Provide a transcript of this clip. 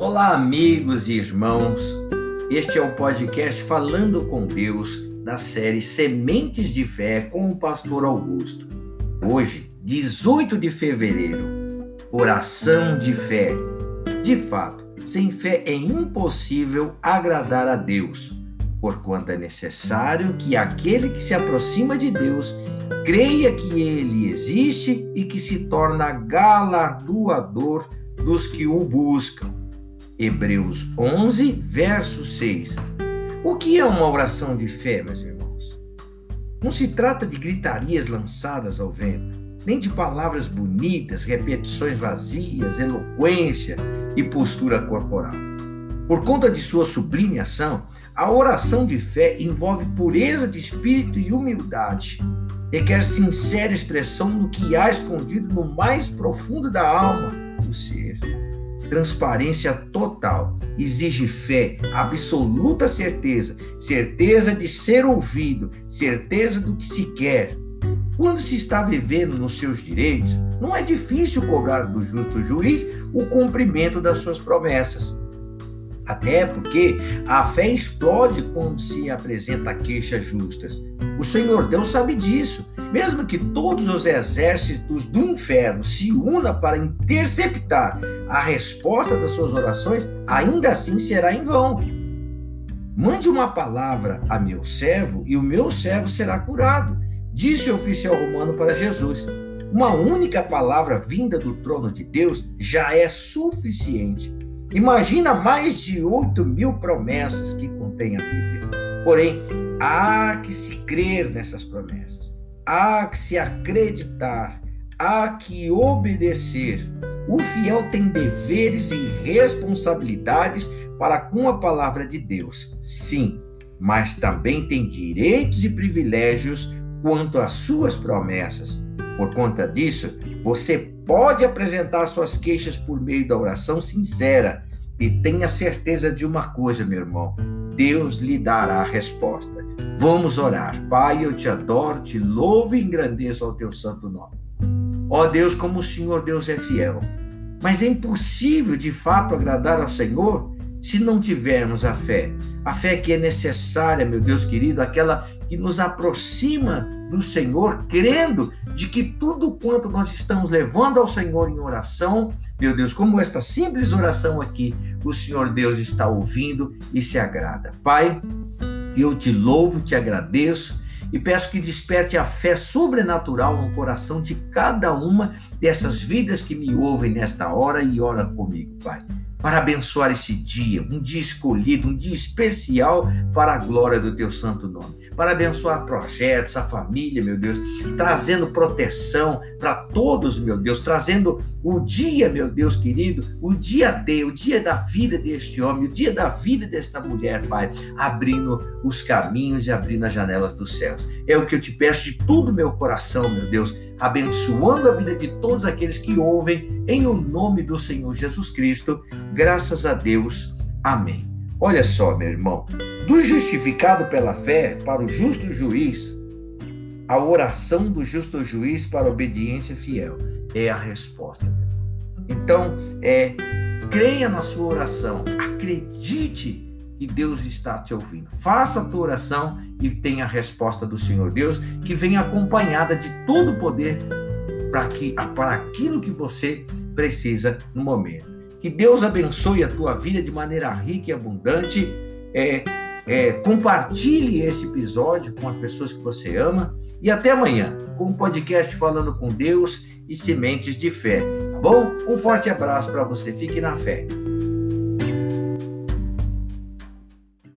Olá, amigos e irmãos. Este é o podcast Falando com Deus da série Sementes de Fé com o pastor Augusto. Hoje, 18 de fevereiro, oração de fé. De fato, sem fé é impossível agradar a Deus, porquanto é necessário que aquele que se aproxima de Deus creia que ele existe e que se torna galardoador dos que o buscam. Hebreus 11, verso 6. O que é uma oração de fé, meus irmãos? Não se trata de gritarias lançadas ao vento, nem de palavras bonitas, repetições vazias, eloquência e postura corporal. Por conta de sua sublime ação, a oração de fé envolve pureza de espírito e humildade. Requer sincera expressão do que há escondido no mais profundo da alma transparência total, exige fé, absoluta certeza, certeza de ser ouvido, certeza do que se quer. Quando se está vivendo nos seus direitos, não é difícil cobrar do justo juiz o cumprimento das suas promessas. Até porque a fé explode quando se apresenta queixas justas. O Senhor Deus sabe disso. Mesmo que todos os exércitos do inferno se unam para interceptar a resposta das suas orações, ainda assim será em vão. Mande uma palavra a meu servo e o meu servo será curado, disse o oficial romano para Jesus. Uma única palavra vinda do trono de Deus já é suficiente Imagina mais de 8 mil promessas que contém a Bíblia. Porém, há que se crer nessas promessas, há que se acreditar, há que obedecer. O fiel tem deveres e responsabilidades para com a palavra de Deus, sim, mas também tem direitos e privilégios quanto às suas promessas. Por conta disso, você pode apresentar suas queixas por meio da oração sincera e tenha certeza de uma coisa, meu irmão: Deus lhe dará a resposta. Vamos orar. Pai, eu te adoro, te louvo e engrandeço ao teu santo nome. Ó Deus, como o Senhor Deus é fiel. Mas é impossível de fato agradar ao Senhor se não tivermos a fé. A fé que é necessária, meu Deus querido, aquela que nos aproxima do Senhor, crendo de que tudo quanto nós estamos levando ao Senhor em oração, meu Deus, como esta simples oração aqui, o Senhor Deus está ouvindo e se agrada. Pai, eu te louvo, te agradeço e peço que desperte a fé sobrenatural no coração de cada uma dessas vidas que me ouvem nesta hora e ora comigo, Pai para abençoar esse dia, um dia escolhido, um dia especial para a glória do teu santo nome, para abençoar projetos, a família, meu Deus, trazendo proteção para todos, meu Deus, trazendo o dia, meu Deus querido, o dia D, o dia da vida deste homem, o dia da vida desta mulher, Pai, abrindo os caminhos e abrindo as janelas dos céus. É o que eu te peço de todo o meu coração, meu Deus, abençoando a vida de todos aqueles que ouvem em o nome do Senhor Jesus Cristo. Graças a Deus. Amém. Olha só, meu irmão, do justificado pela fé para o justo juiz, a oração do justo juiz para a obediência fiel é a resposta. Então, é creia na sua oração, acredite que Deus está te ouvindo. Faça a tua oração e tenha a resposta do Senhor Deus, que vem acompanhada de todo o poder para, que, para aquilo que você precisa no momento. Que Deus abençoe a tua vida de maneira rica e abundante. É, é, compartilhe esse episódio com as pessoas que você ama. E até amanhã, com o podcast Falando com Deus e Sementes de Fé. Tá bom? Um forte abraço para você. Fique na fé.